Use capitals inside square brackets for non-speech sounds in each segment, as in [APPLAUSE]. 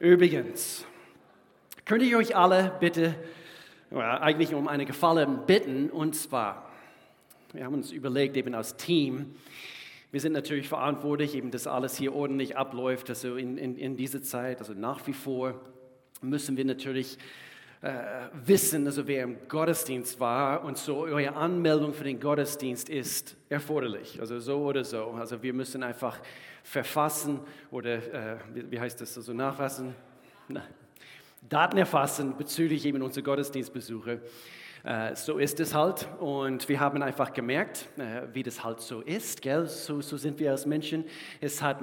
Übrigens, könnte ich euch alle bitte, oder eigentlich um eine Gefallen bitten, und zwar, wir haben uns überlegt, eben als Team, wir sind natürlich verantwortlich, eben, dass alles hier ordentlich abläuft, also in, in, in dieser Zeit, also nach wie vor müssen wir natürlich äh, wissen, also wer im Gottesdienst war und so eure Anmeldung für den Gottesdienst ist erforderlich, also so oder so. Also wir müssen einfach verfassen oder äh, wie, heißt das, also nachfassen? Na, Daten erfassen bezüglich eben unserer Gottesdienstbesuche. Äh, so ist es halt und wir haben einfach gemerkt, äh, wie das halt so ist, gell? So, so sind wir als Menschen. Es hat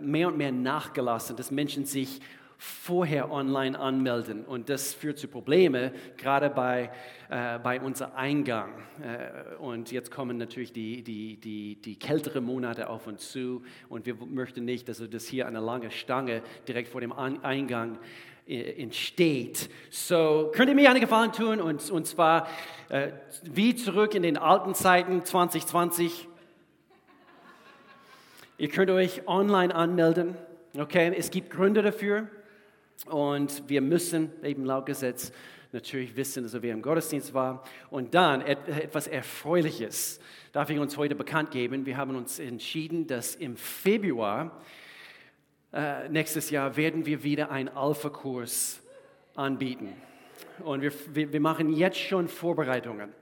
mehr und mehr nachgelassen, dass Menschen sich vorher online anmelden. Und das führt zu Problemen, gerade bei, äh, bei unserem Eingang. Äh, und jetzt kommen natürlich die, die, die, die kälteren Monate auf uns zu. Und wir möchten nicht, dass das hier eine lange Stange direkt vor dem Eingang äh, entsteht. So, könnt ihr mir einen Gefallen tun? Und, und zwar äh, wie zurück in den alten Zeiten 2020. Ihr könnt euch online anmelden. Okay, es gibt Gründe dafür. Und wir müssen eben laut Gesetz natürlich wissen, also wer im Gottesdienst war. Und dann etwas Erfreuliches darf ich uns heute bekannt geben. Wir haben uns entschieden, dass im Februar äh, nächstes Jahr werden wir wieder einen Alpha-Kurs anbieten. Und wir, wir, wir machen jetzt schon Vorbereitungen.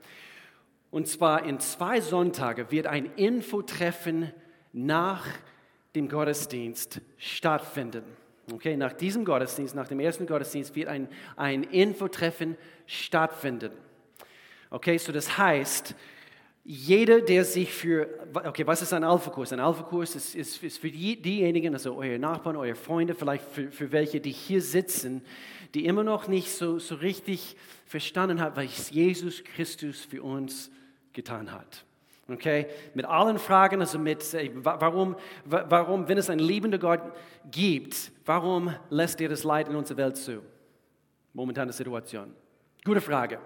Und zwar in zwei Sonntage wird ein Infotreffen nach dem Gottesdienst stattfinden. Okay, nach diesem Gottesdienst, nach dem ersten Gottesdienst wird ein, ein Infotreffen stattfinden. Okay, so das heißt, jeder, der sich für, okay, was ist ein Alpha-Kurs? Ein Alpha-Kurs ist, ist, ist, für die, diejenigen, also eure Nachbarn, eure Freunde, vielleicht für, für welche, die hier sitzen, die immer noch nicht so, so richtig verstanden haben, was Jesus Christus für uns getan hat. Okay, mit allen Fragen, also mit, warum, warum, wenn es einen liebenden Gott gibt, warum lässt er das Leid in unserer Welt zu? Momentane Situation. Gute Frage.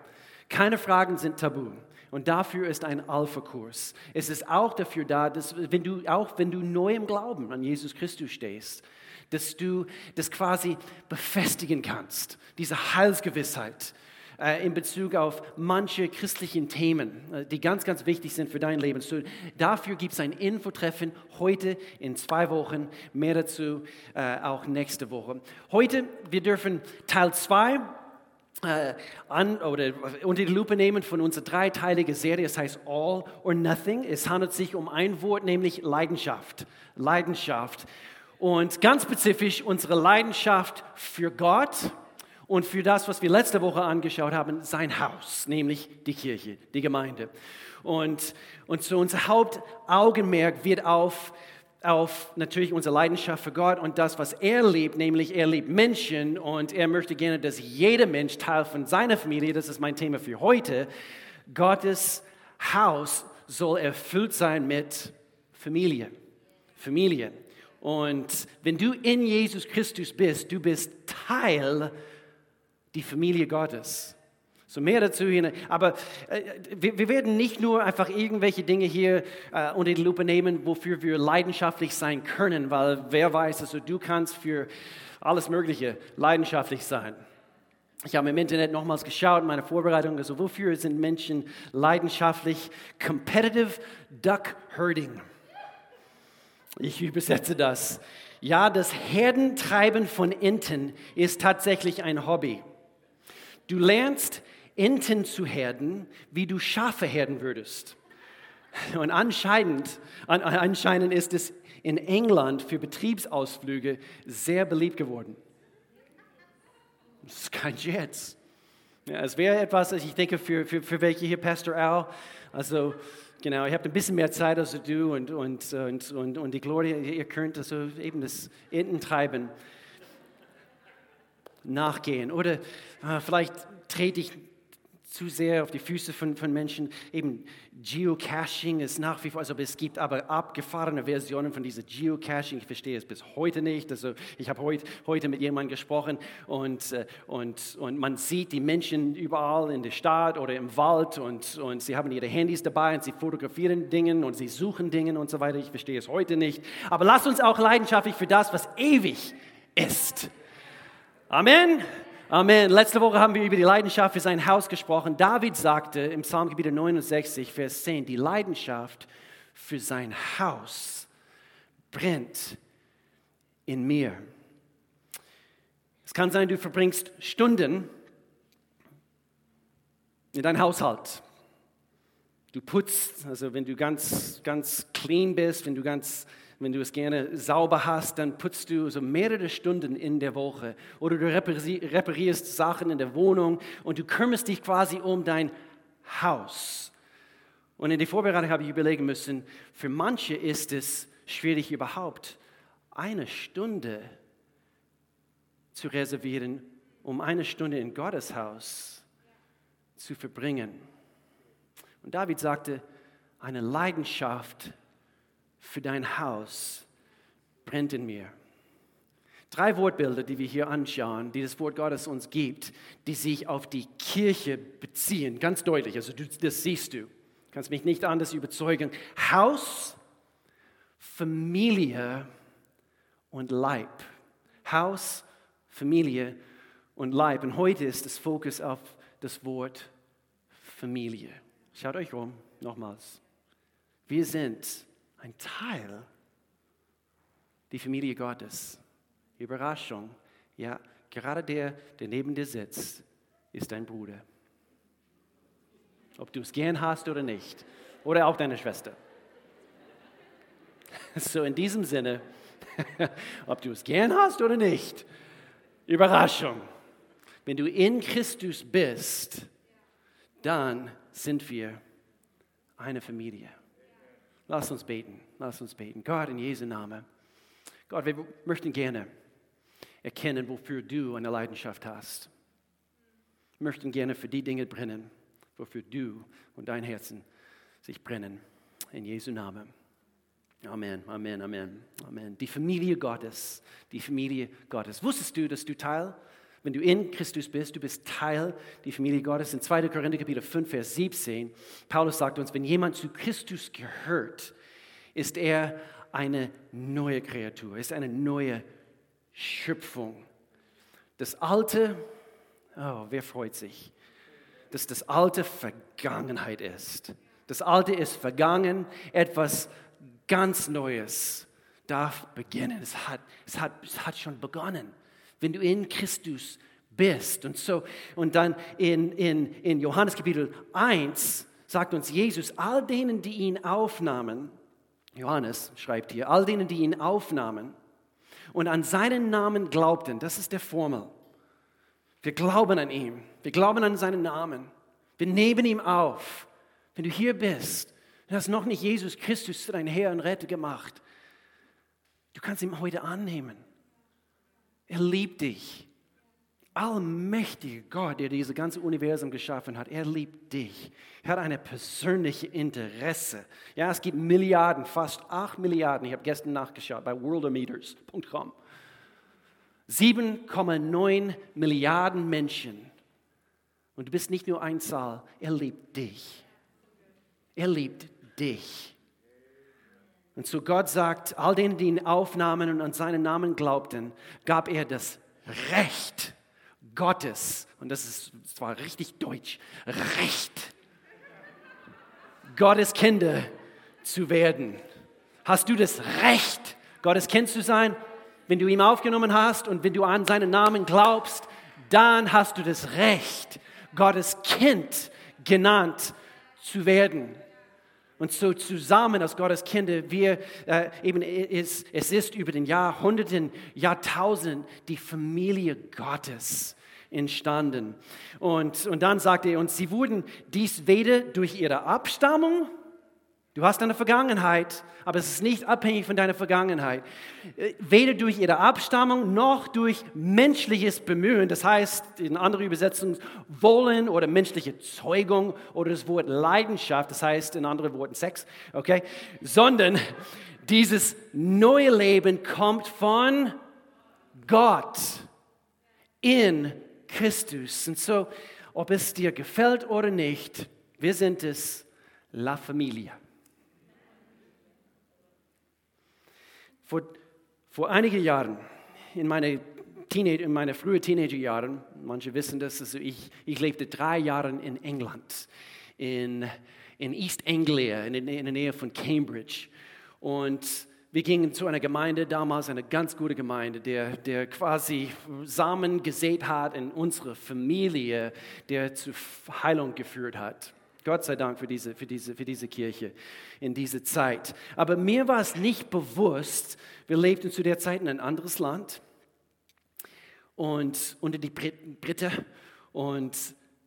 Keine Fragen sind tabu. Und dafür ist ein Alpha-Kurs. Es ist auch dafür da, dass wenn du, auch wenn du neu im Glauben an Jesus Christus stehst, dass du das quasi befestigen kannst, diese Heilsgewissheit, äh, in Bezug auf manche christlichen Themen, äh, die ganz, ganz wichtig sind für dein Leben. So, dafür gibt es ein Infotreffen heute in zwei Wochen, mehr dazu äh, auch nächste Woche. Heute, wir dürfen Teil 2 äh, an oder unter die Lupe nehmen von unserer dreiteiligen Serie. Es heißt All or Nothing. Es handelt sich um ein Wort, nämlich Leidenschaft. Leidenschaft. Und ganz spezifisch unsere Leidenschaft für Gott und für das, was wir letzte Woche angeschaut haben, sein Haus, nämlich die Kirche, die Gemeinde. Und, und so unser Hauptaugenmerk wird auf, auf natürlich unsere Leidenschaft für Gott und das, was er liebt, nämlich er liebt Menschen und er möchte gerne, dass jeder Mensch Teil von seiner Familie, das ist mein Thema für heute, Gottes Haus soll erfüllt sein mit Familie. Familie. Und wenn du in Jesus Christus bist, du bist Teil die Familie Gottes. So mehr dazu hin. Aber äh, wir, wir, werden nicht nur einfach irgendwelche Dinge hier äh, unter die Lupe nehmen, wofür wir leidenschaftlich sein können, weil wer weiß, also du kannst für alles Mögliche leidenschaftlich sein. Ich habe im Internet nochmals geschaut, meine Vorbereitung, also wofür sind Menschen leidenschaftlich? Competitive Duck Herding. Ich übersetze das. Ja, das Herdentreiben von Enten ist tatsächlich ein Hobby. Du lernst Enten zu herden, wie du Schafe herden würdest. Und anscheinend, anscheinend ist es in England für Betriebsausflüge sehr beliebt geworden. Das ist kein Scherz. Ja, es wäre etwas, ich denke, für, für, für welche hier, Pastor Al, also genau, ihr habt ein bisschen mehr Zeit als du und, und, und, und, und die Gloria, ihr könnt also eben das Ententreiben nachgehen. Oder äh, vielleicht trete ich zu sehr auf die Füße von, von Menschen. Eben Geocaching ist nach wie vor, also es gibt aber abgefahrene Versionen von diesem Geocaching. Ich verstehe es bis heute nicht. Also ich habe heut, heute mit jemandem gesprochen und, äh, und, und man sieht die Menschen überall in der Stadt oder im Wald und, und sie haben ihre Handys dabei und sie fotografieren Dinge und sie suchen Dinge und so weiter. Ich verstehe es heute nicht. Aber lasst uns auch leidenschaftlich für das, was ewig ist Amen. Amen. Letzte Woche haben wir über die Leidenschaft für sein Haus gesprochen. David sagte im Psalmgebiet 69, Vers 10, die Leidenschaft für sein Haus brennt in mir. Es kann sein, du verbringst Stunden in deinem Haushalt. Du putzt, also wenn du ganz, ganz clean bist, wenn du ganz wenn du es gerne sauber hast, dann putzt du so mehrere Stunden in der Woche oder du reparierst Sachen in der Wohnung und du kümmerst dich quasi um dein Haus. Und in der Vorbereitung habe ich überlegen müssen, für manche ist es schwierig überhaupt, eine Stunde zu reservieren, um eine Stunde in Gottes Haus zu verbringen. Und David sagte, eine Leidenschaft für dein Haus brennt in mir. Drei Wortbilder, die wir hier anschauen, die das Wort Gottes uns gibt, die sich auf die Kirche beziehen, ganz deutlich. Also das siehst du. Kannst mich nicht anders überzeugen. Haus, Familie und Leib. Haus, Familie und Leib. Und heute ist das Fokus auf das Wort Familie. Schaut euch um, nochmals. Wir sind ein Teil die Familie Gottes. Überraschung. Ja, gerade der, der neben dir sitzt, ist dein Bruder. Ob du es gern hast oder nicht. Oder auch deine Schwester. [LAUGHS] So in diesem Sinne, [LAUGHS] ob du es gern hast oder nicht, Überraschung. Wenn du in Christus bist, dann sind wir eine Familie. Lass uns beten, lass uns beten. Gott, in Jesu Namen. Gott, wir möchten gerne erkennen, wofür du eine Leidenschaft hast. Wir möchten gerne für die Dinge brennen, wofür du und dein Herzen sich brennen. In Jesu Namen. Amen, Amen, Amen, Amen. Die Familie Gottes, die Familie Gottes. Wusstest du, dass du Teil wenn du in Christus bist, du bist Teil der Familie Gottes. In 2. Korinther Kapitel 5, Vers 17, Paulus sagt uns, wenn jemand zu Christus gehört, ist er eine neue Kreatur, ist eine neue Schöpfung. Das Alte, oh, wer freut sich, dass das Alte Vergangenheit ist. Das Alte ist vergangen, etwas ganz Neues darf beginnen. Es hat, es hat, es hat schon begonnen wenn du in Christus bist. Und so, und dann in, in, in Johannes Kapitel 1 sagt uns Jesus, all denen, die ihn aufnahmen, Johannes schreibt hier, all denen, die ihn aufnahmen und an seinen Namen glaubten, das ist der Formel. Wir glauben an ihn, wir glauben an seinen Namen, wir nehmen ihn auf. Wenn du hier bist, du hast noch nicht Jesus Christus zu deinem Herr und Retter gemacht, du kannst ihn heute annehmen. Er liebt dich. Allmächtiger Gott, der dieses ganze Universum geschaffen hat, er liebt dich. Er hat eine persönliche Interesse. Ja, es gibt Milliarden, fast 8 Milliarden. Ich habe gestern nachgeschaut bei worldometers.com. 7,9 Milliarden Menschen. Und du bist nicht nur ein Zahl, er liebt dich. Er liebt dich. Und so Gott sagt, all denen, die ihn aufnahmen und an seinen Namen glaubten, gab er das Recht Gottes, und das ist zwar richtig deutsch, Recht, Gottes Kinder zu werden. Hast du das Recht, Gottes Kind zu sein? Wenn du ihm aufgenommen hast und wenn du an seinen Namen glaubst, dann hast du das Recht, Gottes Kind genannt zu werden. Und so zusammen als Gottes Kinder, wir äh, eben es, es ist über den Jahrhunderten, Jahrtausenden die Familie Gottes entstanden. Und, und dann sagt er uns, sie wurden dies weder durch ihre Abstammung Du hast eine Vergangenheit, aber es ist nicht abhängig von deiner Vergangenheit. Äh, weder durch ihre Abstammung noch durch menschliches Bemühen, das heißt in anderen Übersetzungen Wollen oder menschliche Zeugung oder das Wort Leidenschaft, das heißt in anderen Worten Sex, okay? Sondern dieses neue Leben kommt von Gott in Christus. Und so, ob es dir gefällt oder nicht, wir sind es, La Familia. Vor, vor einigen Jahren, in meiner Teenager, in meinen frühen Teenagerjahren, manche wissen das, also ich, ich lebte drei Jahre in England, in, in East Anglia, in, in der Nähe von Cambridge. Und wir gingen zu einer Gemeinde, damals eine ganz gute Gemeinde, der, der quasi Samen gesät hat in unsere Familie, der zu Heilung geführt hat. Gott sei Dank für diese, für, diese, für diese Kirche in dieser Zeit. Aber mir war es nicht bewusst, wir lebten zu der Zeit in ein anderes Land und unter die Briten und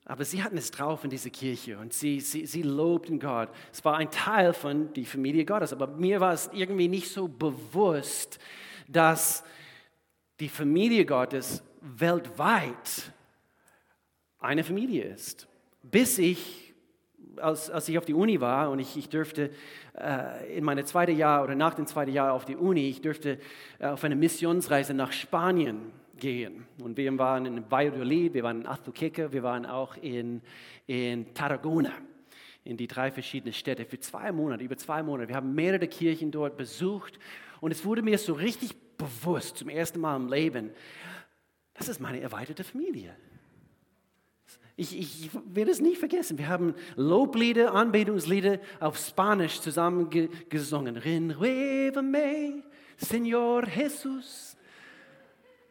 aber sie hatten es drauf in dieser Kirche und sie, sie, sie lobten Gott. Es war ein Teil von der Familie Gottes, aber mir war es irgendwie nicht so bewusst, dass die Familie Gottes weltweit eine Familie ist. Bis ich, als, als ich auf die Uni war und ich, ich dürfte äh, in meinem zweiten Jahr oder nach dem zweiten Jahr auf die Uni, ich dürfte äh, auf eine Missionsreise nach Spanien gehen. Und wir waren in Valladolid, wir waren in Azuqueca, wir waren auch in, in Tarragona, in die drei verschiedenen Städte für zwei Monate, über zwei Monate. Wir haben mehrere Kirchen dort besucht und es wurde mir so richtig bewusst, zum ersten Mal im Leben, das ist meine erweiterte Familie. Ich, ich werde es nie vergessen. Wir haben Loblieder, Anbetungslieder auf Spanisch zusammen gesungen. Renuévame, Señor Jesus.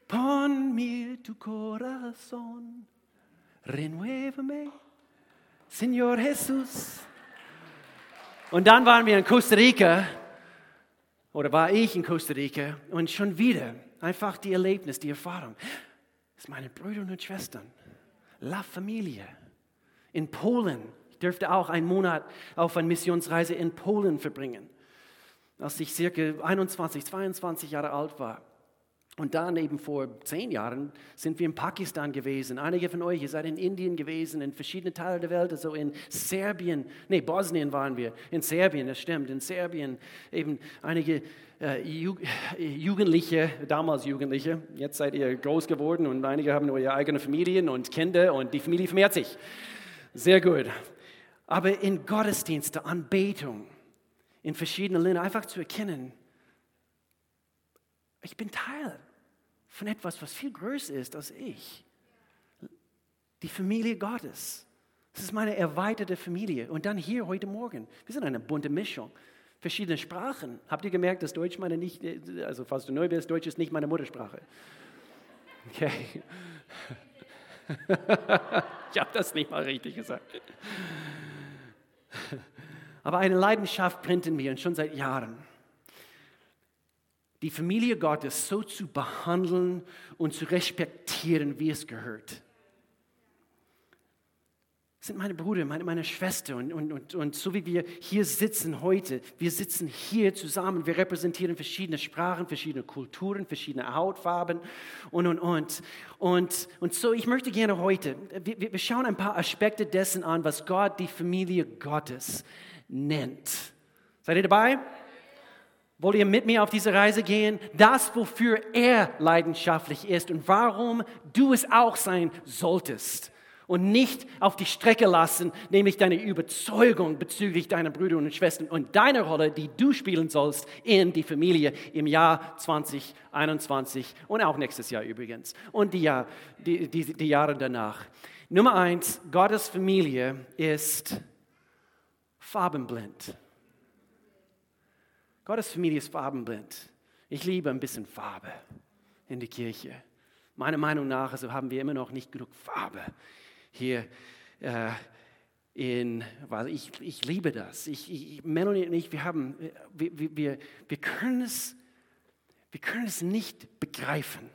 Pon mir tu corazón, renuévame, Señor Jesús. Und dann waren wir in Costa Rica, oder war ich in Costa Rica, und schon wieder einfach die Erlebnis, die Erfahrung. Das sind meine Brüder und Schwestern, La Familie. In Polen, ich dürfte auch einen Monat auf einer Missionsreise in Polen verbringen, als ich circa 21, 22 Jahre alt war. Und dann eben vor zehn Jahren sind wir in Pakistan gewesen. Einige von euch, ihr seid in Indien gewesen, in verschiedenen Teilen der Welt, also in Serbien, nee, Bosnien waren wir, in Serbien, das stimmt, in Serbien eben einige äh, Jugendliche, damals Jugendliche, jetzt seid ihr groß geworden und einige haben eure eigenen Familien und Kinder und die Familie vermehrt sich. Sehr gut. Aber in Gottesdienste, Anbetung, in verschiedenen Ländern einfach zu erkennen, ich bin Teil von etwas, was viel größer ist als ich. Die Familie Gottes. Das ist meine erweiterte Familie. Und dann hier heute Morgen. Wir sind eine bunte Mischung. Verschiedene Sprachen. Habt ihr gemerkt, dass Deutsch meine nicht, also falls du neu bist, Deutsch ist nicht meine Muttersprache. Okay. [LAUGHS] ich habe das nicht mal richtig gesagt. Aber eine Leidenschaft brennt in mir und schon seit Jahren die Familie Gottes so zu behandeln und zu respektieren, wie es gehört. Das sind meine Brüder, meine, meine Schwester und, und, und, und so wie wir hier sitzen heute, wir sitzen hier zusammen, wir repräsentieren verschiedene Sprachen, verschiedene Kulturen, verschiedene Hautfarben und, und, und. Und, und so, ich möchte gerne heute, wir, wir schauen ein paar Aspekte dessen an, was Gott die Familie Gottes nennt. Seid ihr dabei? Wollt ihr mit mir auf diese Reise gehen? Das, wofür er leidenschaftlich ist und warum du es auch sein solltest. Und nicht auf die Strecke lassen, nämlich deine Überzeugung bezüglich deiner Brüder und Schwestern und deiner Rolle, die du spielen sollst in die Familie im Jahr 2021 und auch nächstes Jahr übrigens und die, Jahr, die, die, die Jahre danach. Nummer eins, Gottes Familie ist farbenblind. Gottes Familie ist farbenblind. Ich liebe ein bisschen Farbe in der Kirche. Meiner Meinung nach also haben wir immer noch nicht genug Farbe hier äh, in, weil ich, ich liebe das. Ich, ich, Melanie und ich, wir, haben, wir, wir, wir, können es, wir können es nicht begreifen,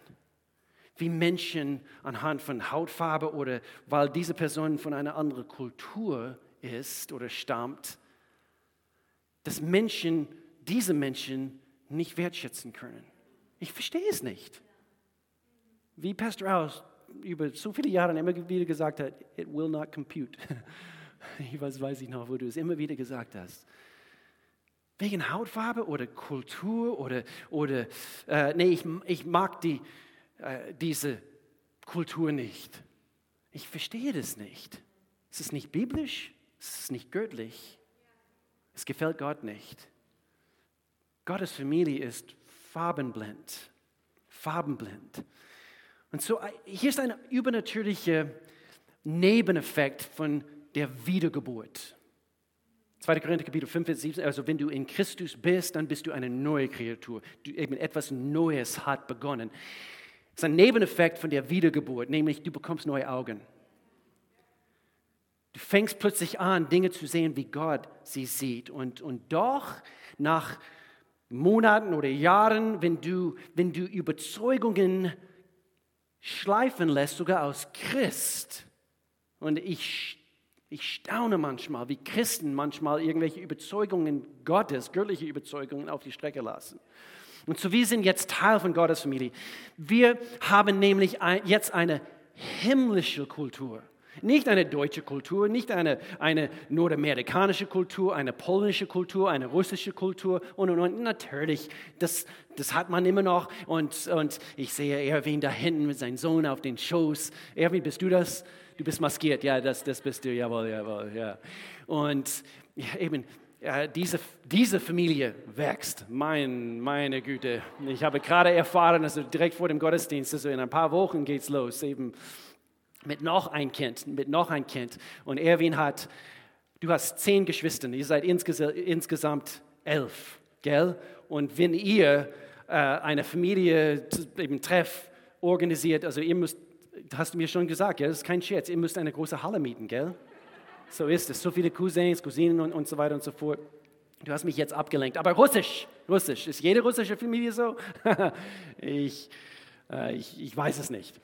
wie Menschen anhand von Hautfarbe oder weil diese Person von einer anderen Kultur ist oder stammt, dass Menschen diese Menschen nicht wertschätzen können. Ich verstehe es nicht. Wie Pastor Aus über so viele Jahre immer wieder gesagt hat, it will not compute. [LAUGHS] Ich weiß, weiß ich noch, wo du es immer wieder gesagt hast. Wegen Hautfarbe oder Kultur oder, oder äh, nee, ich, ich mag die, äh, diese Kultur nicht. Ich verstehe das nicht. Es ist nicht biblisch, es ist nicht göttlich. Es gefällt Gott nicht. Gottes Familie ist farbenblind. Farbenblind. Und so, hier ist ein übernatürlicher Nebeneffekt von der Wiedergeburt. 2. Korinther Kapitel 5, Vers 17, also wenn du in Christus bist, dann bist du eine neue Kreatur. Du, eben etwas Neues hat begonnen. Das ist ein Nebeneffekt von der Wiedergeburt, nämlich du bekommst neue Augen. Du fängst plötzlich an, Dinge zu sehen, wie Gott sie sieht. Und, und doch, nach Monaten oder Jahren, wenn du, wenn du Überzeugungen schleifen lässt, sogar aus Christ, und ich ich staune manchmal, wie Christen manchmal irgendwelche Überzeugungen Gottes, göttliche Überzeugungen auf die Strecke lassen. Und so wir sind jetzt Teil von Gottes Familie. Wir haben nämlich jetzt eine himmlische Kultur. Nicht eine deutsche Kultur, nicht eine, eine nordamerikanische Kultur, eine polnische Kultur, eine russische Kultur und, und, und. Natürlich, das, das hat man immer noch. Und, und ich sehe Erwin da hinten mit seinem Sohn auf den Schoß. Erwin, bist du das? Du bist maskiert, ja, das, das bist du, jawohl, jawohl, ja. Und ja, eben, ja, diese, diese Familie wächst, mein, meine Güte. Ich habe gerade erfahren, also direkt vor dem Gottesdienst, also in ein paar Wochen geht es los, eben mit noch ein Kind, mit noch ein Kind. Und Erwin hat, du hast zehn Geschwister, ihr seid insges insgesamt elf, gell? Und wenn ihr äh, eine Familie, eben Treff organisiert, also ihr müsst hast du mir schon gesagt, ja, das ist kein Scherz, ihr müsst eine große Halle mieten, gell? So ist es. So viele Cousins, Cousinen und, und so weiter und so fort. Du hast mich jetzt abgelenkt. Aber Russisch, Russisch, ist jede russische Familie so? [LAUGHS] ich, äh, ich, ich weiß es nicht.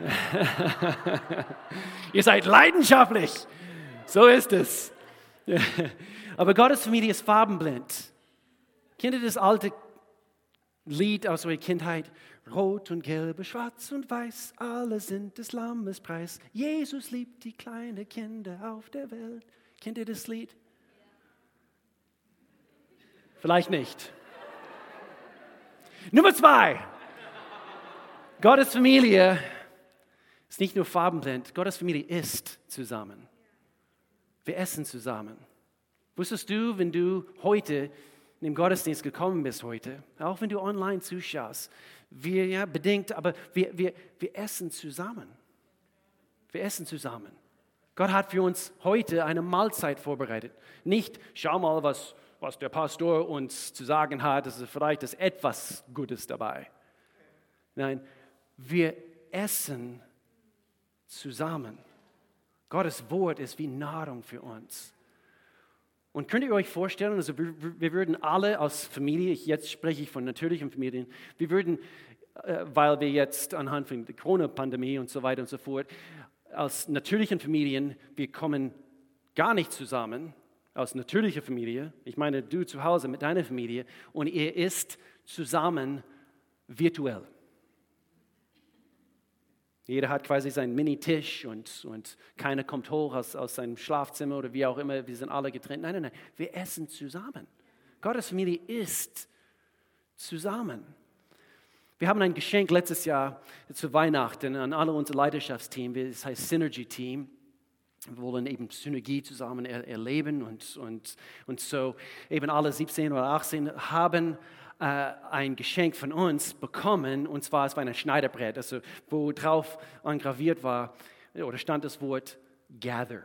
[LAUGHS] Ihr seid leidenschaftlich. So ist es. [LAUGHS] Aber Gottes Familie ist farbenblind. Kennt ihr das alte Lied aus eurer Kindheit? Rot und gelb, schwarz und weiß, alle sind des Lammes Preis. Jesus liebt die kleinen Kinder auf der Welt. Kennt ihr das Lied? Vielleicht nicht. Nummer zwei. Gottes Familie ist nicht nur farbenblind, Gottes Familie ist zusammen. Wir essen zusammen. Wusstest du, wenn du heute in den Gottesdienst gekommen bist heute, auch wenn du online zuschaust, wir, ja, bedingt, aber wir, wir, wir essen zusammen. Wir essen zusammen. Gott hat für uns heute eine Mahlzeit vorbereitet. Nicht, schau mal, was, was der Pastor uns zu sagen hat, es ist vielleicht ist etwas Gutes dabei. Nein, wir essen zusammen. Gottes Wort ist wie Nahrung für uns. Und könnt ihr euch vorstellen, also wir, wir würden alle als Familie, jetzt spreche ich von natürlichen Familien, wir würden, äh, weil wir jetzt anhand von der Corona-Pandemie und so weiter und so fort, als natürlichen Familien, wir kommen gar nicht zusammen, als natürliche Familie, ich meine du zu Hause mit deiner Familie, und ihr isst zusammen virtuell. Jeder hat quasi seinen Mini-Tisch und, und keiner kommt hoch aus, aus seinem Schlafzimmer oder wie auch immer. Wir sind alle getrennt. Nein, nein, nein. Wir essen zusammen. Gottes Familie isst zusammen. Wir haben ein Geschenk letztes Jahr zu Weihnachten an alle unser Leidenschaftsteam. Das heißt Synergy Team. Wir wollen eben Synergie zusammen erleben und, und, und so eben alle 17 oder 18 haben äh, ein Geschenk von uns bekommen, und zwar es war ein Schneiderbrett, also wo drauf engraviert war oder stand das Wort Gather,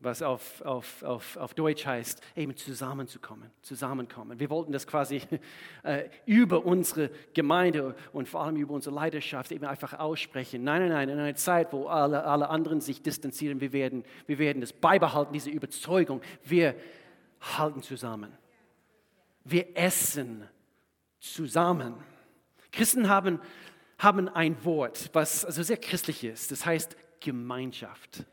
was auf, auf, auf, auf Deutsch heißt, eben zusammenzukommen, zusammenkommen. Wir wollten das quasi [LAUGHS] äh, über unsere Gemeinde und vor allem über unsere Leidenschaft eben einfach aussprechen. Nein, nein, nein, in einer Zeit, wo alle, alle anderen sich distanzieren, wir werden, wir werden das beibehalten, diese Überzeugung, wir halten zusammen. Wir essen zusammen. Christen haben, haben ein Wort, was also sehr christlich ist. Das heißt Gemeinschaft.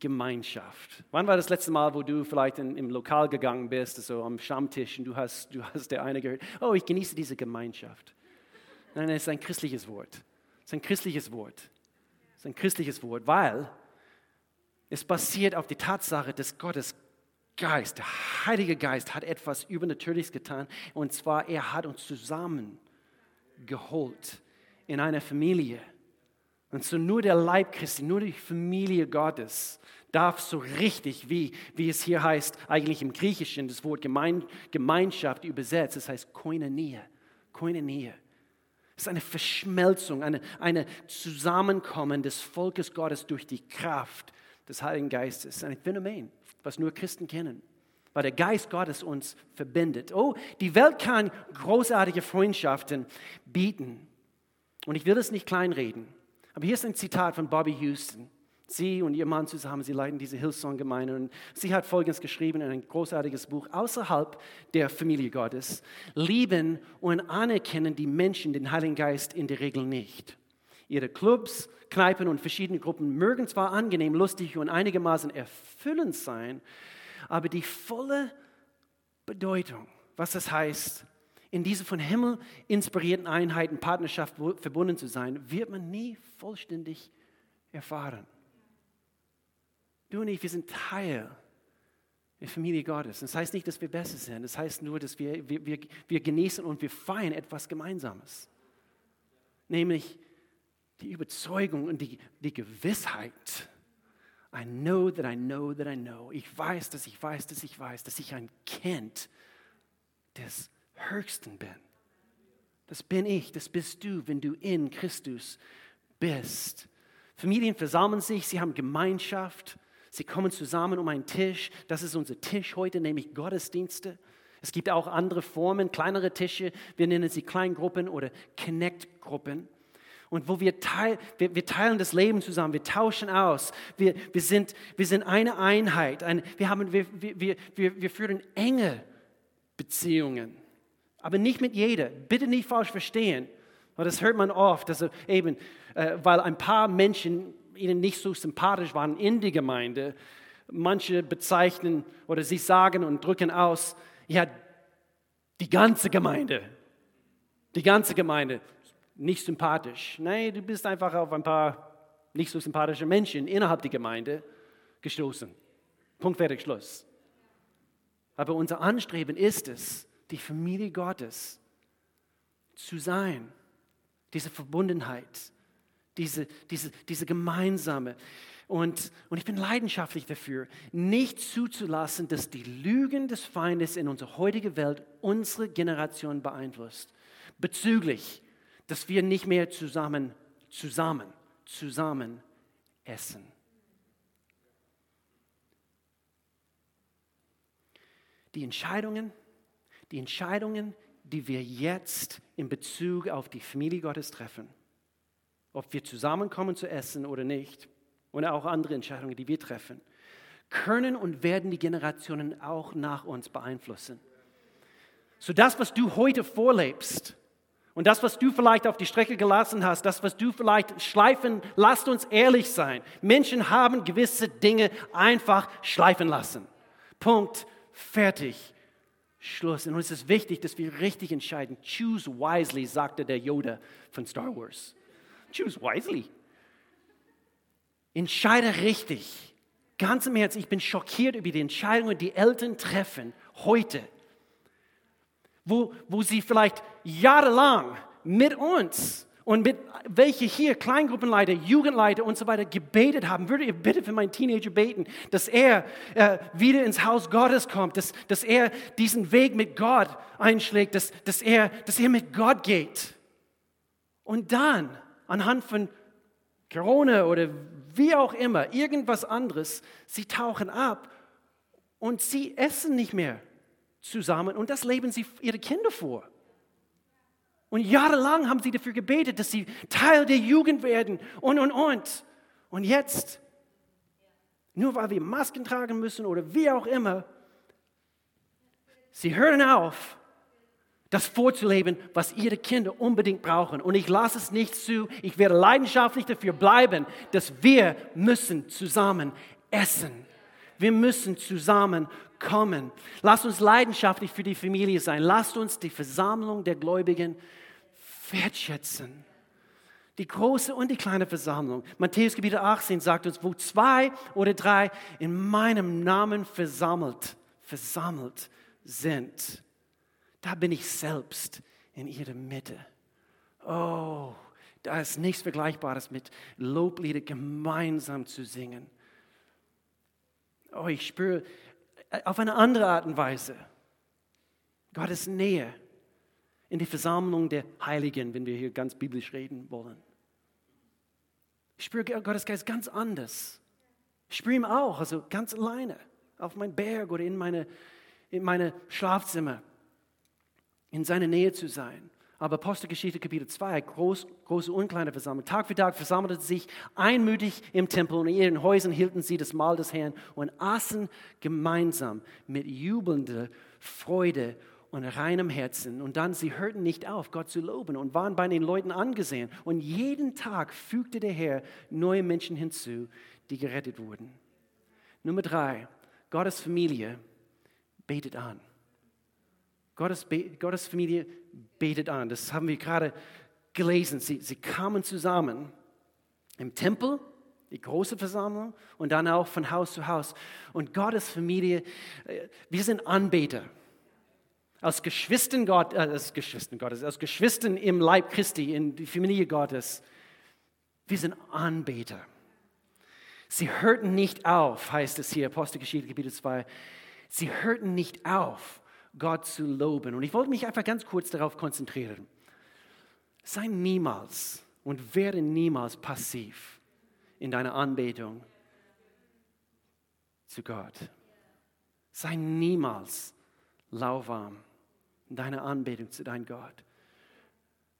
Gemeinschaft. Wann war das letzte Mal, wo du vielleicht in, im Lokal gegangen bist, so am Stammtisch und du hast, du hast der eine gehört, oh, ich genieße diese Gemeinschaft. Nein, es ist ein christliches Wort. Es ist ein christliches Wort. Es ist ein christliches Wort, weil es basiert auf die Tatsache, dass Gottes Geist, der Heilige Geist hat etwas Übernatürliches getan. Und zwar, er hat uns zusammengeholt in einer Familie. Und so nur der Leib Christi, nur die Familie Gottes darf so richtig, wie, wie es hier heißt, eigentlich im Griechischen das Wort Gemein, Gemeinschaft übersetzt, das heißt Koinonia. Koinonia. Es ist eine Verschmelzung, eine, eine Zusammenkommen des Volkes Gottes durch die Kraft des Heiligen Geistes. Ein Phänomen, was nur Christen kennen, weil der Geist Gottes uns verbindet. Oh, die Welt kann großartige Freundschaften bieten. Und ich will das nicht kleinreden. Aber hier ist ein Zitat von Bobby Houston. Sie und ihr Mann zusammen, sie leiten diese Hillsong-Gemeinde. Und sie hat Folgendes geschrieben in ein großartiges Buch. Außerhalb der Familie Gottes lieben und anerkennen die Menschen den Heiligen Geist in der Regel nicht. Ihre Clubs, Kneipen und verschiedene Gruppen mögen zwar angenehm, lustig und einigermaßen erfüllend sein, aber die volle Bedeutung, was das heißt, in diese von Himmel inspirierten Einheiten, Partnerschaft verbunden zu sein, wird man nie vollständig erfahren. Du und ich, wir sind Teil der Familie Gottes. Das heißt nicht, dass wir besser sind. Das heißt nur, dass wir, wir, wir, wir genießen und wir feiern etwas Gemeinsames. Nämlich die Überzeugung und die, die Gewissheit. I know that I know that I know. Ich weiß, dass ich weiß, dass ich weiß, dass ich ein Kind des Höchsten bin. Das bin ich, das bist du, wenn du in Christus bist. Familien versammeln sich, sie haben Gemeinschaft, sie kommen zusammen um einen Tisch. Das ist unser Tisch heute, nämlich Gottesdienste. Es gibt auch andere Formen, kleinere Tische, wir nennen sie Kleingruppen oder Connect-Gruppen und wo wir, teil, wir, wir, teilen das Leben zusammen, wir tauschen aus, wir, wir, sind, wir sind eine Einheit, ein, wir, haben, wir, wir, wir, wir führen enge Beziehungen, aber nicht mit jeder. Bitte nicht falsch verstehen, weil das hört man oft, also eben, äh, weil ein paar Menschen ihnen nicht so sympathisch waren in die Gemeinde. Manche bezeichnen oder sie sagen und drücken aus, ja, die ganze Gemeinde, die ganze Gemeinde nicht sympathisch. Nein, du bist einfach auf ein paar nicht so sympathische Menschen innerhalb der Gemeinde gestoßen. Punkt, fertig, Schluss. Aber unser Anstreben ist es, die Familie Gottes zu sein. Diese Verbundenheit, diese, diese, diese gemeinsame. Und, und ich bin leidenschaftlich dafür, nicht zuzulassen, dass die Lügen des Feindes in unserer heutigen Welt unsere Generation beeinflusst. Bezüglich dass wir nicht mehr zusammen, zusammen, zusammen essen. Die Entscheidungen, die Entscheidungen, die wir jetzt in Bezug auf die Familie Gottes treffen, ob wir zusammenkommen zu essen oder nicht, und auch andere Entscheidungen, die wir treffen, können und werden die Generationen auch nach uns beeinflussen. So das, was du heute vorlebst, und das, was du vielleicht auf die Strecke gelassen hast, das, was du vielleicht schleifen, lasst uns ehrlich sein. Menschen haben gewisse Dinge einfach schleifen lassen. Punkt, fertig, Schluss. Und es ist wichtig, dass wir richtig entscheiden. Choose wisely, sagte der Yoda von Star Wars. Choose wisely. Entscheide richtig. Ganz im Herzen, ich bin schockiert über die Entscheidungen, die Eltern treffen heute wo, wo sie vielleicht jahrelang mit uns und mit welche hier, Kleingruppenleiter, Jugendleiter und so weiter, gebetet haben. Würde ihr bitte für meinen Teenager beten, dass er äh, wieder ins Haus Gottes kommt, dass, dass er diesen Weg mit Gott einschlägt, dass, dass, er, dass er mit Gott geht. Und dann, anhand von Corona oder wie auch immer, irgendwas anderes, sie tauchen ab und sie essen nicht mehr zusammen und das leben sie ihre Kinder vor. Und jahrelang haben sie dafür gebetet, dass sie Teil der Jugend werden und, und, und. Und jetzt, nur weil wir Masken tragen müssen oder wie auch immer, sie hören auf, das vorzuleben, was ihre Kinder unbedingt brauchen. Und ich lasse es nicht zu. Ich werde leidenschaftlich dafür bleiben, dass wir müssen zusammen essen. Wir müssen zusammen kommen. Lasst uns leidenschaftlich für die Familie sein. Lasst uns die Versammlung der Gläubigen wertschätzen. Die große und die kleine Versammlung. Matthäus Kapitel 18 sagt uns, wo zwei oder drei in meinem Namen versammelt, versammelt sind, da bin ich selbst in ihrer Mitte. Oh, da ist nichts Vergleichbares mit Loblieder gemeinsam zu singen. Oh, ich spüre auf eine andere Art und Weise Gottes Nähe in die Versammlung der Heiligen, wenn wir hier ganz biblisch reden wollen. Ich spüre Gottes Geist ganz anders. Ich spüre ihn auch, also ganz alleine, auf meinem Berg oder in meine, in meine Schlafzimmer, in seiner Nähe zu sein. Aber Apostelgeschichte Kapitel 2, groß, große und kleine Versammlung. Tag für Tag versammelten sie sich einmütig im Tempel und in ihren Häusern hielten sie das Mahl des Herrn und aßen gemeinsam mit jubelnder Freude und reinem Herzen. Und dann, sie hörten nicht auf, Gott zu loben und waren bei den Leuten angesehen. Und jeden Tag fügte der Herr neue Menschen hinzu, die gerettet wurden. Nummer drei, Gottes Familie betet an. Gottes, Gottes Familie betet an. Das haben wir gerade gelesen. Sie, sie kamen zusammen im Tempel, die große Versammlung, und dann auch von Haus zu Haus. Und Gottes Familie, äh, wir sind Anbeter. Als Geschwistern, Gott, äh, als Geschwistern Gottes, als Geschwistern im Leib Christi, in die Familie Gottes, wir sind Anbeter. Sie hörten nicht auf, heißt es hier, Apostelgeschichte, Kapitel 2. Sie hörten nicht auf, Gott zu loben. Und ich wollte mich einfach ganz kurz darauf konzentrieren. Sei niemals und werde niemals passiv in deiner Anbetung zu Gott. Sei niemals lauwarm in deiner Anbetung zu deinem Gott.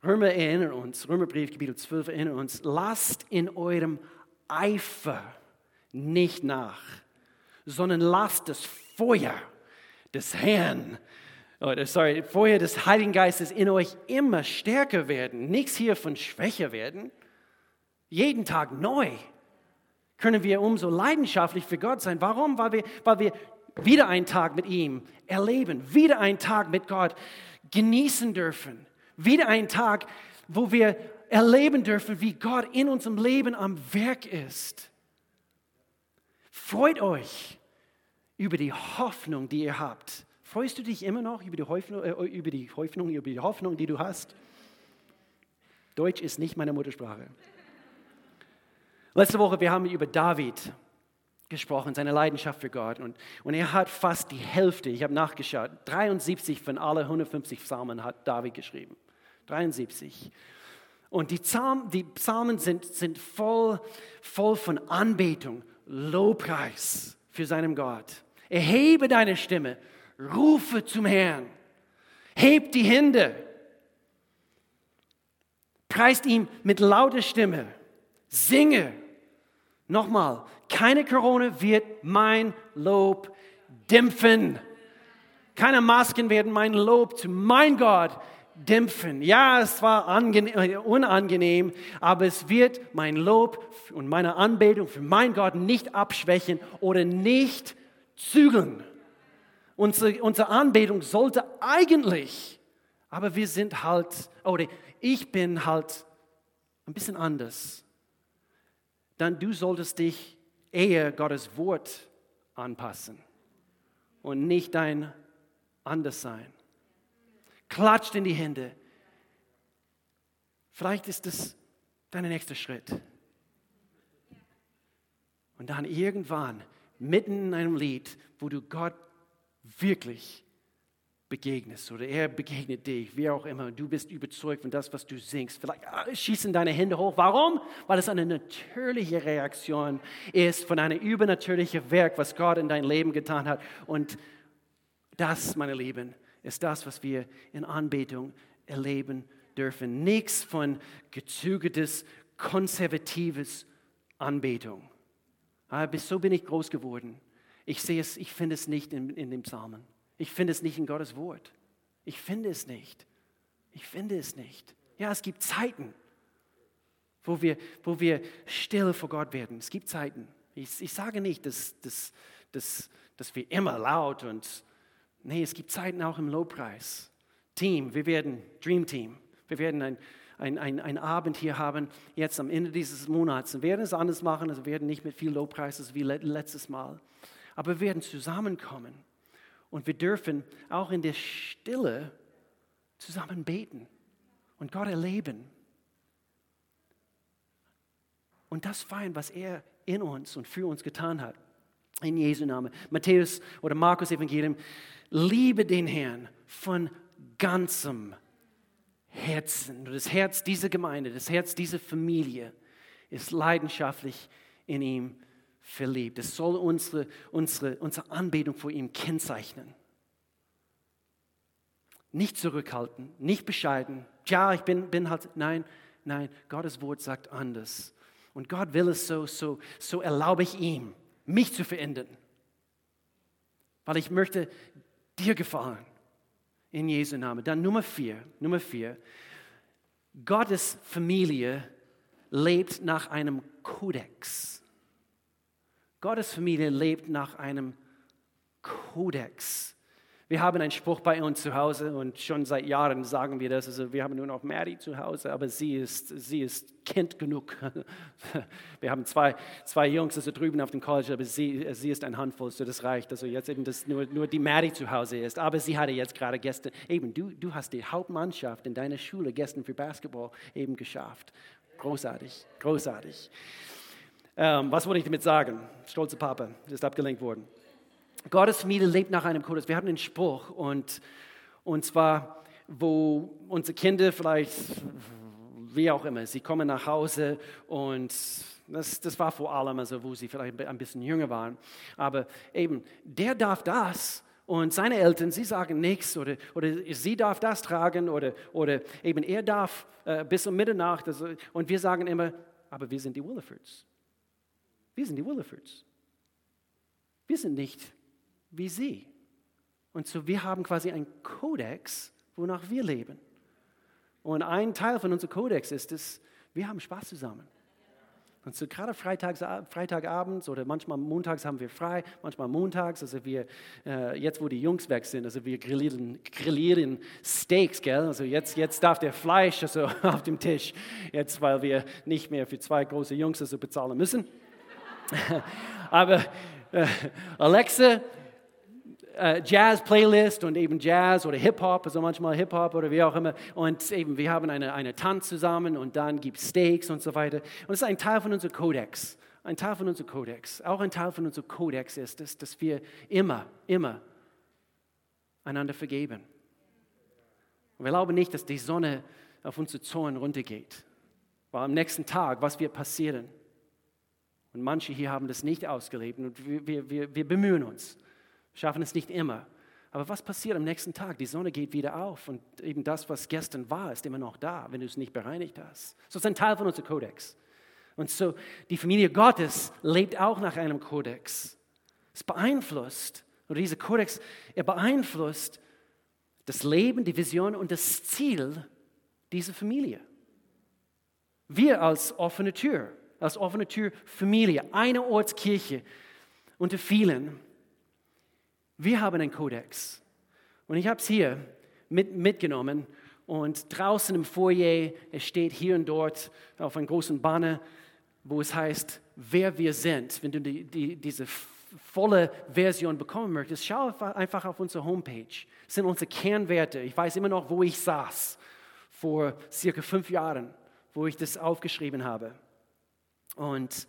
Römer erinnern uns, Römerbrief, Kapitel 12 erinnern uns, lasst in eurem Eifer nicht nach, sondern lasst das Feuer des Herrn, oder sorry, Feuer des Heiligen Geistes in euch immer stärker werden, nichts hier von Schwäche werden. Jeden Tag neu können wir umso leidenschaftlich für Gott sein. Warum? Weil wir, weil wir wieder einen Tag mit ihm erleben, wieder einen Tag mit Gott genießen dürfen, wieder einen Tag, wo wir erleben dürfen, wie Gott in unserem Leben am Werk ist. Freut euch über die Hoffnung, die ihr habt. Freust du dich immer noch über die Hoffnung, äh, über die, Hoffnung, über die Hoffnung, die du hast? Deutsch ist nicht meine Muttersprache. Letzte Woche, wir haben über David gesprochen, seine Leidenschaft für Gott. Und, und er hat fast die Hälfte, ich habe nachgeschaut, 73 von allen 150 Psalmen hat David geschrieben. 73. Und die, Psalmen, die Psalmen sind, sind voll, voll von Anbetung, Lobpreis für seinen Gott. Erhebe deine Stimme, rufe zum Herrn, heb die Hände, preist ihm mit lauter Stimme, singe. Nochmal, keine Corona wird mein Lob dämpfen. Keine Masken werden mein Lob zu mein Gott dämpfen. Ja, es war äh, unangenehm, aber es wird mein Lob und meine Anbetung für mein Gott nicht abschwächen oder nicht zügeln. Unsere, unsere Anbetung sollte eigentlich, aber wir sind halt, oder ich bin halt ein bisschen anders. Dann du solltest dich eher Gottes Wort anpassen und nicht dein Anderssein klatscht in die Hände. Vielleicht ist das dein nächster Schritt. Und dann irgendwann, mitten in einem Lied, wo du Gott wirklich begegnest oder er begegnet dich, wie auch immer, du bist überzeugt von das, was du singst. Vielleicht ah, schießen deine Hände hoch. Warum? Weil es eine natürliche Reaktion ist von einem übernatürlichen Werk, was Gott in dein Leben getan hat. Und das, meine Lieben, ist das, was wir in Anbetung erleben dürfen. Nichts von gezügeltes, konservatives Anbetung. Aber so bin ich groß geworden. Ich sehe es, ich finde es nicht in, in dem Psalmen. Ich finde es nicht in Gottes Wort. Ich finde es nicht. Ich finde es nicht. Ja, es gibt Zeiten, wo wir, wo wir still vor Gott werden. Es gibt Zeiten. Ich, ich sage nicht, dass, dass, dass, dass wir immer laut und Nee, es gibt Zeiten auch im Lobpreis. Team, wir werden, Dream Team, wir werden ein, ein, ein, ein Abend hier haben, jetzt am Ende dieses Monats. Wir werden es anders machen, also wir werden nicht mit viel Lobpreis wie letztes Mal. Aber wir werden zusammenkommen und wir dürfen auch in der Stille zusammen beten und Gott erleben. Und das feiern, was er in uns und für uns getan hat. In Jesu Namen. Matthäus oder Markus Evangelium Liebe den Herrn von ganzem Herzen, das Herz dieser Gemeinde, das Herz dieser Familie ist leidenschaftlich in ihm verliebt. Es soll unsere, unsere, unsere Anbetung vor ihm kennzeichnen. Nicht zurückhalten, nicht bescheiden. Ja, ich bin, bin halt, nein, nein, Gottes Wort sagt anders. Und Gott will es so, so, so erlaube ich ihm, mich zu verändern. Weil ich möchte dir gefallen. In Jesu Namen. Dann Nummer vier, Nummer vier. Gottes Familie lebt nach einem Kodex. Gottes Familie lebt nach einem Kodex. Wir haben einen Spruch bei uns zu Hause und schon seit Jahren sagen wir das. Also wir haben nur noch Mary zu Hause, aber sie ist, sie ist Kind genug. [LAUGHS] Wir haben zwei, zwei Jungs also drüben auf dem College, aber sie, sie ist ein Handvoll, so das reicht. Also jetzt eben, dass nur, nur die Mary zu Hause ist. Aber sie hatte jetzt gerade gestern, eben, du, du hast die Hauptmannschaft in deiner Schule gestern für Basketball eben geschafft. Großartig, großartig. Ähm, was wollte ich damit sagen? Stolze Papa ist abgelenkt worden. Gottes Familie lebt nach einem Kodex. Wir haben einen Spruch und, und zwar, wo unsere Kinder vielleicht, wie auch immer, sie kommen nach Hause und das, das war vor allem, also wo sie vielleicht ein bisschen jünger waren, aber eben, der darf das und seine Eltern, sie sagen nichts oder, oder sie darf das tragen oder, oder eben er darf äh, bis um Mitternacht also, und wir sagen immer, aber wir sind die Willifords. Wir sind die Willifords. Wir sind nicht wie sie. Und so wir haben quasi einen Kodex, wonach wir leben. Und ein Teil von unserem Kodex ist es, wir haben Spaß zusammen. Und so gerade Freitags, Freitagabends oder manchmal montags haben wir frei, manchmal montags, also wir, äh, jetzt wo die Jungs weg sind, also wir grillieren, grillieren Steaks, gell? Also jetzt, jetzt darf der Fleisch also [LAUGHS] auf dem Tisch, jetzt weil wir nicht mehr für zwei große Jungs also bezahlen müssen. [LAUGHS] Aber äh, Alexa, äh, Jazz-Playlist und eben Jazz oder Hip-Hop, also manchmal Hip-Hop oder wie auch immer. Und eben, wir haben eine, eine Tanz zusammen und dann gibt es Steaks und so weiter. Und es ist ein Teil von unserem Kodex. Ein Teil von unserem Kodex. Auch ein Teil von unserem Kodex ist es, dass wir immer, immer einander vergeben. Und wir glauben nicht, dass die Sonne auf unsere Zorn runtergeht. Weil am nächsten Tag, was wird passieren? Und manche hier haben das nicht ausgelebt und wir, wir, wir bemühen uns schaffen es nicht immer. Aber was passiert am nächsten Tag? Die Sonne geht wieder auf und eben das, was gestern war, ist immer noch da, wenn du es nicht bereinigt hast. So ist ein Teil von unserem Kodex. Und so die Familie Gottes lebt auch nach einem Kodex. Es beeinflusst, oder dieser Kodex, er beeinflusst das Leben, die Vision und das Ziel dieser Familie. Wir als offene Tür, als offene Tür Familie, eine Ortskirche unter vielen, wir haben einen Kodex. Und ich habe es hier mit, mitgenommen. Und draußen im Foyer, es steht hier und dort auf einem großen Banner, wo es heißt, wer wir sind. Wenn du die, die, diese volle Version bekommen möchtest, schau einfach auf unsere Homepage. Das sind unsere Kernwerte. Ich weiß immer noch, wo ich saß vor circa fünf Jahren, wo ich das aufgeschrieben habe. Und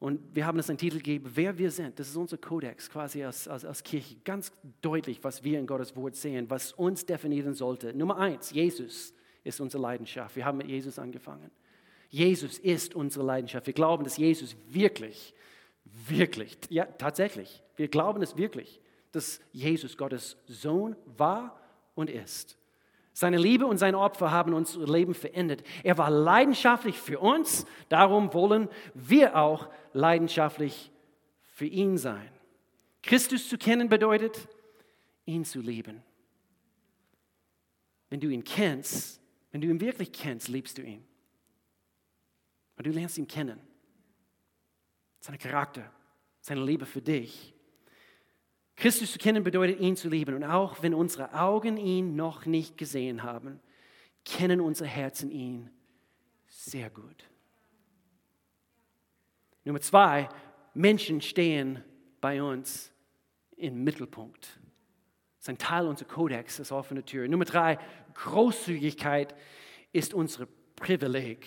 und wir haben es einen Titel gegeben, wer wir sind. Das ist unser Kodex quasi als, als, als Kirche. Ganz deutlich, was wir in Gottes Wort sehen, was uns definieren sollte. Nummer eins, Jesus ist unsere Leidenschaft. Wir haben mit Jesus angefangen. Jesus ist unsere Leidenschaft. Wir glauben, dass Jesus wirklich, wirklich, ja tatsächlich, wir glauben es wirklich, dass Jesus Gottes Sohn war und ist. Seine Liebe und sein Opfer haben unser Leben verändert. Er war leidenschaftlich für uns, darum wollen wir auch leidenschaftlich für ihn sein. Christus zu kennen bedeutet, ihn zu lieben. Wenn du ihn kennst, wenn du ihn wirklich kennst, liebst du ihn. Und du lernst ihn kennen. Seinen Charakter, seine Liebe für dich. Christus zu kennen bedeutet, ihn zu lieben. Und auch wenn unsere Augen ihn noch nicht gesehen haben, kennen unsere Herzen ihn sehr gut. Nummer zwei, Menschen stehen bei uns im Mittelpunkt. Das ist ein Teil unseres Kodex, das offene Tür. Nummer drei, Großzügigkeit ist unser Privileg.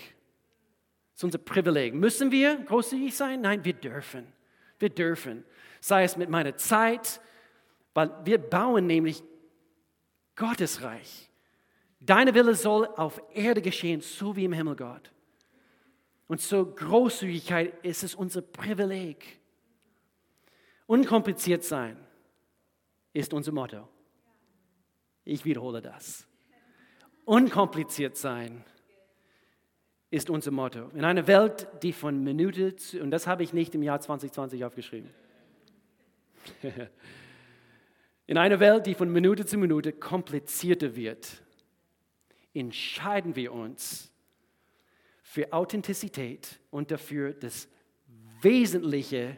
Das ist unser Privileg. Müssen wir großzügig sein? Nein, wir dürfen. Wir dürfen sei es mit meiner Zeit, weil wir bauen nämlich Gottes Reich. Deine Wille soll auf Erde geschehen, so wie im Himmel, Gott. Und zur Großzügigkeit ist es unser Privileg. Unkompliziert sein ist unser Motto. Ich wiederhole das. Unkompliziert sein ist unser Motto. In einer Welt, die von Minute zu, und das habe ich nicht im Jahr 2020 aufgeschrieben. [LAUGHS] In einer Welt, die von Minute zu Minute komplizierter wird, entscheiden wir uns für Authentizität und dafür das Wesentliche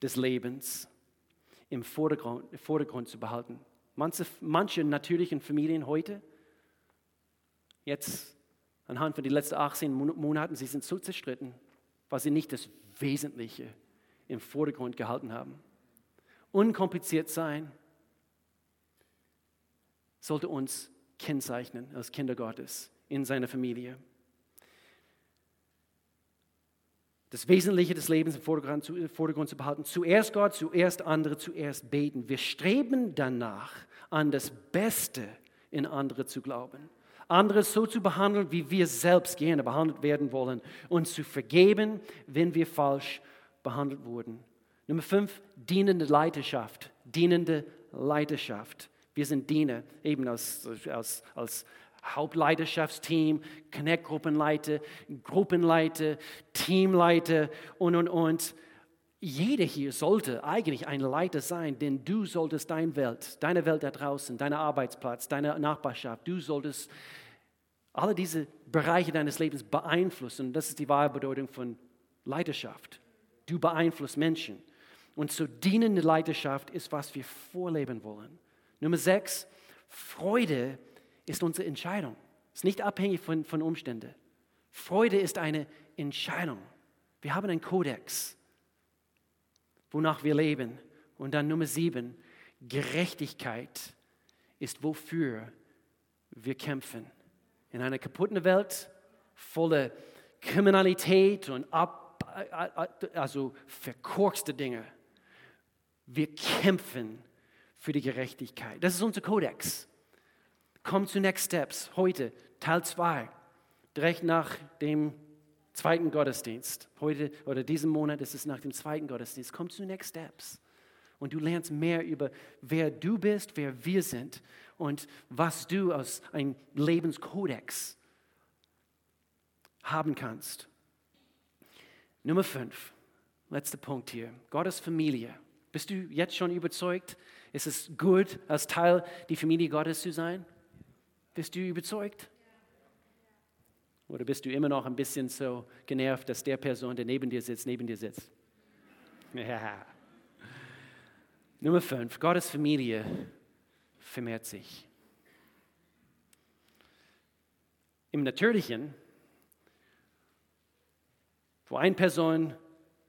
des Lebens im Vordergrund, im Vordergrund zu behalten. Manche, manche natürlichen Familien heute, jetzt anhand von den letzten 18 Monaten, sie sind so zerstritten, weil sie nicht das Wesentliche im Vordergrund gehalten haben. Unkompliziert sein sollte uns kennzeichnen als Kinder Gottes in seiner Familie. Das Wesentliche des Lebens im Vordergrund, im Vordergrund zu behalten. Zuerst Gott, zuerst andere, zuerst beten. Wir streben danach, an das Beste in andere zu glauben andere so zu behandeln, wie wir selbst gerne behandelt werden wollen und zu vergeben, wenn wir falsch behandelt wurden. Nummer fünf, dienende Leiterschaft. Dienende Leiterschaft. Wir sind Diener, eben als, als, als Hauptleiterschaftsteam, Connect-Gruppenleiter, Gruppenleiter, Teamleiter und, und, und. Jeder hier sollte eigentlich ein Leiter sein, denn du solltest deine Welt, deine Welt da draußen, dein Arbeitsplatz, deine Nachbarschaft, du solltest alle diese Bereiche deines Lebens beeinflussen. Das ist die wahre Bedeutung von Leidenschaft. Du beeinflusst Menschen. Und so dienende Leidenschaft ist, was wir vorleben wollen. Nummer sechs, Freude ist unsere Entscheidung. Ist nicht abhängig von, von Umständen. Freude ist eine Entscheidung. Wir haben einen Kodex, wonach wir leben. Und dann Nummer sieben, Gerechtigkeit ist, wofür wir kämpfen in einer kaputten Welt, voller Kriminalität und ab, also verkorkste Dinge. Wir kämpfen für die Gerechtigkeit. Das ist unser Kodex. Kommt zu Next Steps heute, Teil 2, direkt nach dem zweiten Gottesdienst. Heute oder diesen Monat ist es nach dem zweiten Gottesdienst. Kommt zu Next Steps. Und du lernst mehr über, wer du bist, wer wir sind und was du als ein Lebenskodex haben kannst. Nummer fünf, letzter Punkt hier. Gottes Familie. Bist du jetzt schon überzeugt? Ist es gut, als Teil der Familie Gottes zu sein? Bist du überzeugt? Oder bist du immer noch ein bisschen so genervt, dass der Person, der neben dir sitzt, neben dir sitzt? Ja. Nummer fünf, Gottes Familie vermehrt sich. Im Natürlichen, wo eine Person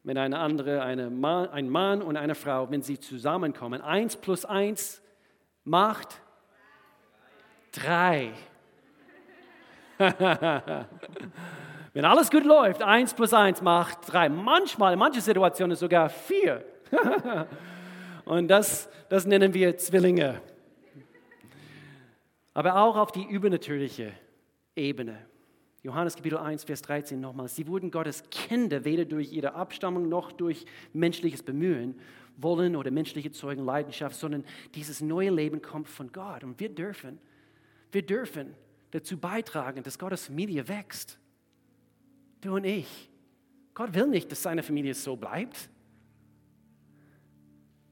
mit einer anderen, eine Mann, ein Mann und eine Frau, wenn sie zusammenkommen, eins plus eins macht drei. [LAUGHS] wenn alles gut läuft, eins plus eins macht drei. Manchmal, in manchen Situationen sogar vier. [LAUGHS] und das, das nennen wir Zwillinge aber auch auf die übernatürliche Ebene. Johannes Kapitel 1, Vers 13 nochmal. Sie wurden Gottes Kinder weder durch ihre Abstammung noch durch menschliches Bemühen, Wollen oder menschliche Zeugen, Leidenschaft, sondern dieses neue Leben kommt von Gott. Und wir dürfen, wir dürfen dazu beitragen, dass Gottes Familie wächst. Du und ich. Gott will nicht, dass seine Familie so bleibt.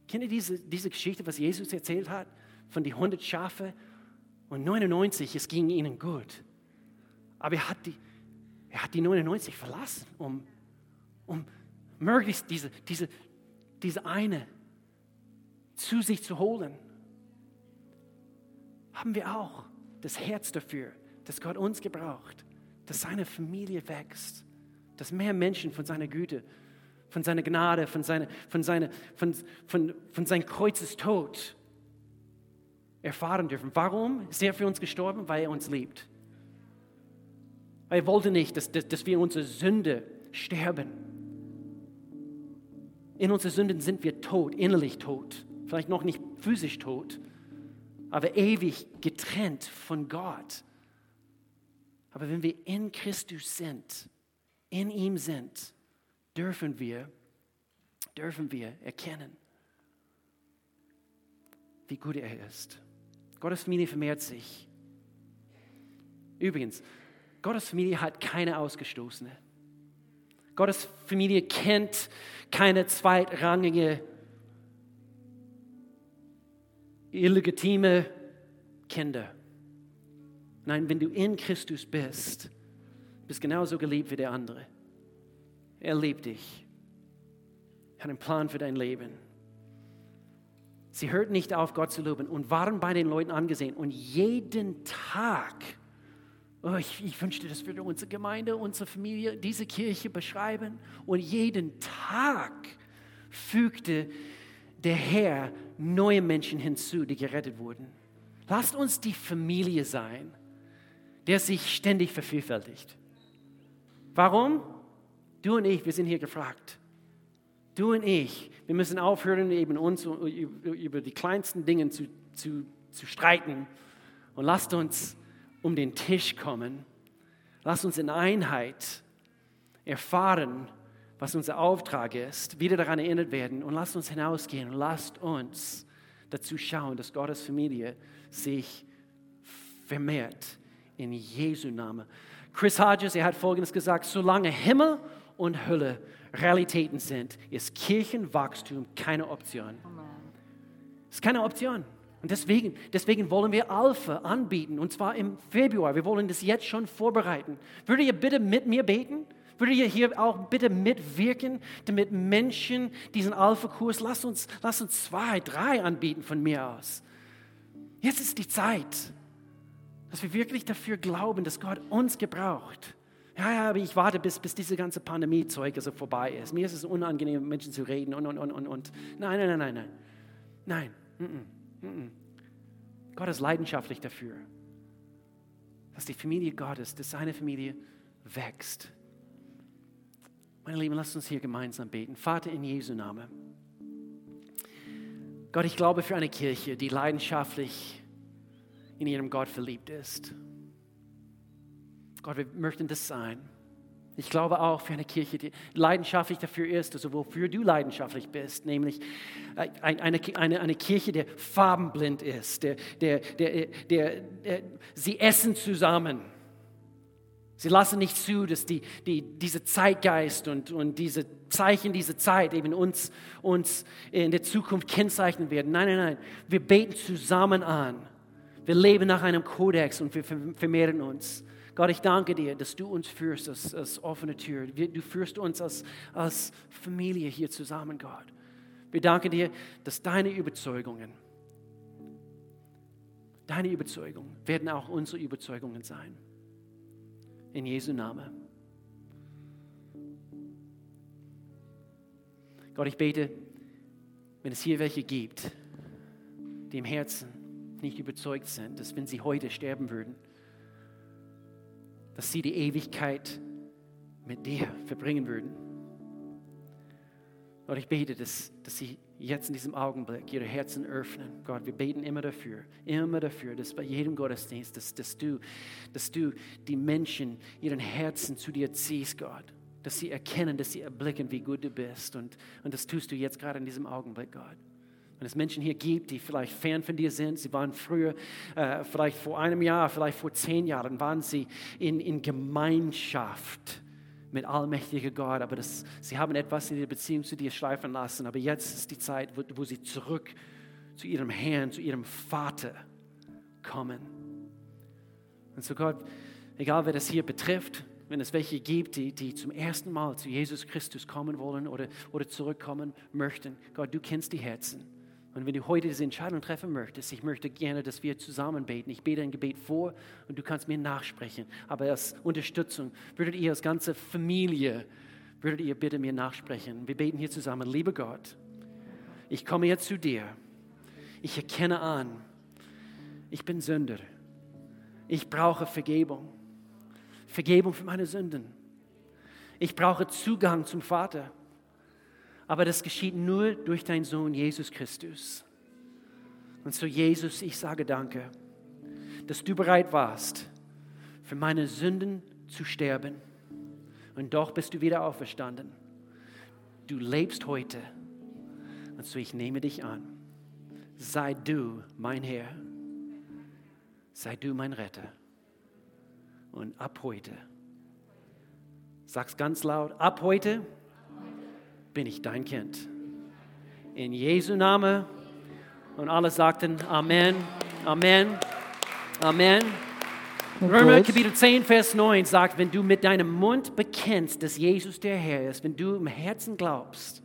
Kennt ihr diese, diese Geschichte, was Jesus erzählt hat? Von den 100 Schafe und 99, es ging ihnen gut. Aber er hat die, er hat die 99 verlassen, um, um möglichst diese, diese, diese eine zu sich zu holen. Haben wir auch das Herz dafür, dass Gott uns gebraucht, dass seine Familie wächst, dass mehr Menschen von seiner Güte, von seiner Gnade, von, seiner, von, seiner, von, von, von seinem Kreuzestod erfahren dürfen. Warum ist er für uns gestorben? Weil er uns liebt. Er wollte nicht, dass, dass, dass wir in unserer Sünde sterben. In unseren Sünden sind wir tot, innerlich tot. Vielleicht noch nicht physisch tot, aber ewig getrennt von Gott. Aber wenn wir in Christus sind, in ihm sind, dürfen wir, dürfen wir erkennen, wie gut er ist. Gottes Familie vermehrt sich. Übrigens, Gottes Familie hat keine Ausgestoßene. Gottes Familie kennt keine zweitrangige, illegitime Kinder. Nein, wenn du in Christus bist, bist genauso geliebt wie der andere. Er liebt dich. Er hat einen Plan für dein Leben. Sie hörten nicht auf, Gott zu loben und waren bei den Leuten angesehen. Und jeden Tag, oh, ich, ich wünschte, das würde unsere Gemeinde, unsere Familie, diese Kirche beschreiben. Und jeden Tag fügte der Herr neue Menschen hinzu, die gerettet wurden. Lasst uns die Familie sein, der sich ständig vervielfältigt. Warum? Du und ich, wir sind hier gefragt. Du und ich, wir müssen aufhören, eben uns über die kleinsten Dinge zu, zu, zu streiten. Und lasst uns um den Tisch kommen. Lasst uns in Einheit erfahren, was unser Auftrag ist, wieder daran erinnert werden und lasst uns hinausgehen und lasst uns dazu schauen, dass Gottes Familie sich vermehrt in Jesu Namen. Chris Hodges, er hat Folgendes gesagt, solange Himmel und Hölle Realitäten sind, ist Kirchenwachstum keine Option. Es ist keine Option. Und deswegen, deswegen wollen wir Alpha anbieten, und zwar im Februar. Wir wollen das jetzt schon vorbereiten. Würdet ihr bitte mit mir beten? Würdet ihr hier auch bitte mitwirken, damit Menschen diesen Alpha-Kurs, lasst uns, lasst uns zwei, drei anbieten von mir aus. Jetzt ist die Zeit, dass wir wirklich dafür glauben, dass Gott uns gebraucht ja, ja, aber ich warte, bis, bis diese ganze Pandemie-Zeug also vorbei ist. Mir ist es unangenehm, mit Menschen zu reden und, und, und, und, und. Nein, nein, nein, nein, nein. Nein. Mm Gott ist leidenschaftlich dafür, dass die Familie Gottes, dass seine Familie wächst. Meine Lieben, lasst uns hier gemeinsam beten. Vater in Jesu Namen. Gott, ich glaube für eine Kirche, die leidenschaftlich in ihrem Gott verliebt ist. Gott, wir möchten das sein. Ich glaube auch für eine Kirche, die leidenschaftlich dafür ist, also wofür du leidenschaftlich bist, nämlich äh, eine, eine, eine Kirche, der farbenblind ist, der, der, der, der, der, sie essen zusammen. Sie lassen nicht zu, dass die, die, diese Zeitgeist und, und diese Zeichen dieser Zeit eben uns, uns in der Zukunft kennzeichnen werden. Nein, nein, nein. Wir beten zusammen an. Wir leben nach einem Kodex und wir vermehren uns. Gott, ich danke dir, dass du uns führst als, als offene Tür. Du führst uns als, als Familie hier zusammen, Gott. Wir danken dir, dass deine Überzeugungen, deine Überzeugungen werden auch unsere Überzeugungen sein. In Jesu Namen. Gott, ich bete, wenn es hier welche gibt, die im Herzen nicht überzeugt sind, dass wenn sie heute sterben würden, dass sie die Ewigkeit mit dir verbringen würden. Gott, ich bete, dass, dass sie jetzt in diesem Augenblick ihre Herzen öffnen. Gott, wir beten immer dafür, immer dafür, dass bei jedem Gottesdienst, dass, dass, du, dass du die Menschen, ihren Herzen zu dir ziehst, Gott. Dass sie erkennen, dass sie erblicken, wie gut du bist. Und, und das tust du jetzt gerade in diesem Augenblick, Gott. Wenn es Menschen hier gibt, die vielleicht fern von dir sind, sie waren früher, äh, vielleicht vor einem Jahr, vielleicht vor zehn Jahren, waren sie in, in Gemeinschaft mit allmächtiger Gott, aber das, sie haben etwas in der Beziehung zu dir schleifen lassen. Aber jetzt ist die Zeit, wo, wo sie zurück zu ihrem Herrn, zu ihrem Vater kommen. Und so Gott, egal wer das hier betrifft, wenn es welche gibt, die, die zum ersten Mal zu Jesus Christus kommen wollen oder, oder zurückkommen möchten, Gott, du kennst die Herzen. Und wenn du heute diese Entscheidung treffen möchtest, ich möchte gerne, dass wir zusammen beten. Ich bete ein Gebet vor und du kannst mir nachsprechen. Aber als Unterstützung würdet ihr als ganze Familie, würdet ihr bitte mir nachsprechen. Wir beten hier zusammen. Lieber Gott, ich komme jetzt zu dir. Ich erkenne an, ich bin Sünder. Ich brauche Vergebung. Vergebung für meine Sünden. Ich brauche Zugang zum Vater. Aber das geschieht nur durch deinen Sohn Jesus Christus. Und so Jesus, ich sage danke, dass du bereit warst, für meine Sünden zu sterben. Und doch bist du wieder auferstanden. Du lebst heute. Und so ich nehme dich an. Sei du mein Herr. Sei du mein Retter. Und ab heute, sag's ganz laut, ab heute bin ich dein Kind. In Jesu Name. Und alle sagten Amen, Amen, Amen. Römer. Kapitel 10, Vers 9 sagt, wenn du mit deinem Mund bekennst, dass Jesus der Herr ist, wenn du im Herzen glaubst,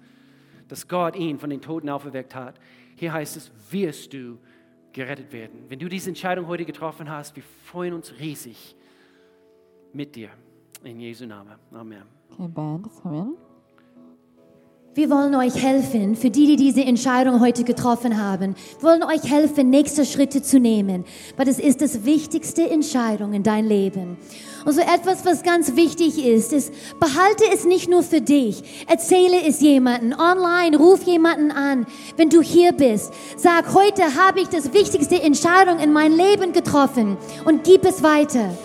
dass Gott ihn von den Toten auferweckt hat, hier heißt es, wirst du gerettet werden. Wenn du diese Entscheidung heute getroffen hast, wir freuen uns riesig mit dir. In Jesu Namen. Amen. Okay, Band, in. Wir wollen euch helfen, für die, die diese Entscheidung heute getroffen haben. Wir wollen euch helfen, nächste Schritte zu nehmen, weil das ist das wichtigste Entscheidung in dein Leben. Und so etwas, was ganz wichtig ist, ist, behalte es nicht nur für dich. Erzähle es jemanden online, ruf jemanden an. Wenn du hier bist, sag, heute habe ich das wichtigste Entscheidung in mein Leben getroffen und gib es weiter.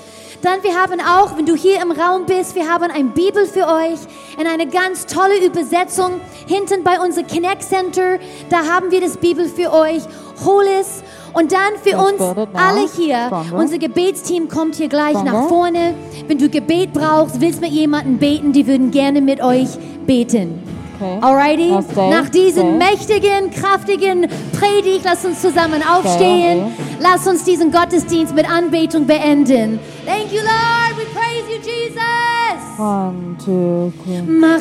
Dann wir haben auch, wenn du hier im Raum bist, wir haben ein Bibel für euch in eine ganz tolle Übersetzung hinten bei unserem Connect Center. Da haben wir das Bibel für euch. Hol es. Und dann für uns alle hier, unser Gebetsteam kommt hier gleich nach vorne. Wenn du Gebet brauchst, willst mit jemandem beten, die würden gerne mit euch beten. Okay. Alrighty? Nach diesem stay. mächtigen, kraftigen Predigt, lass uns zusammen aufstehen. okay. Lass uns diesen Gottesdienst mit Anbetung beenden. Thank you, Lord. We praise you, Jesus. One, two, three. Mach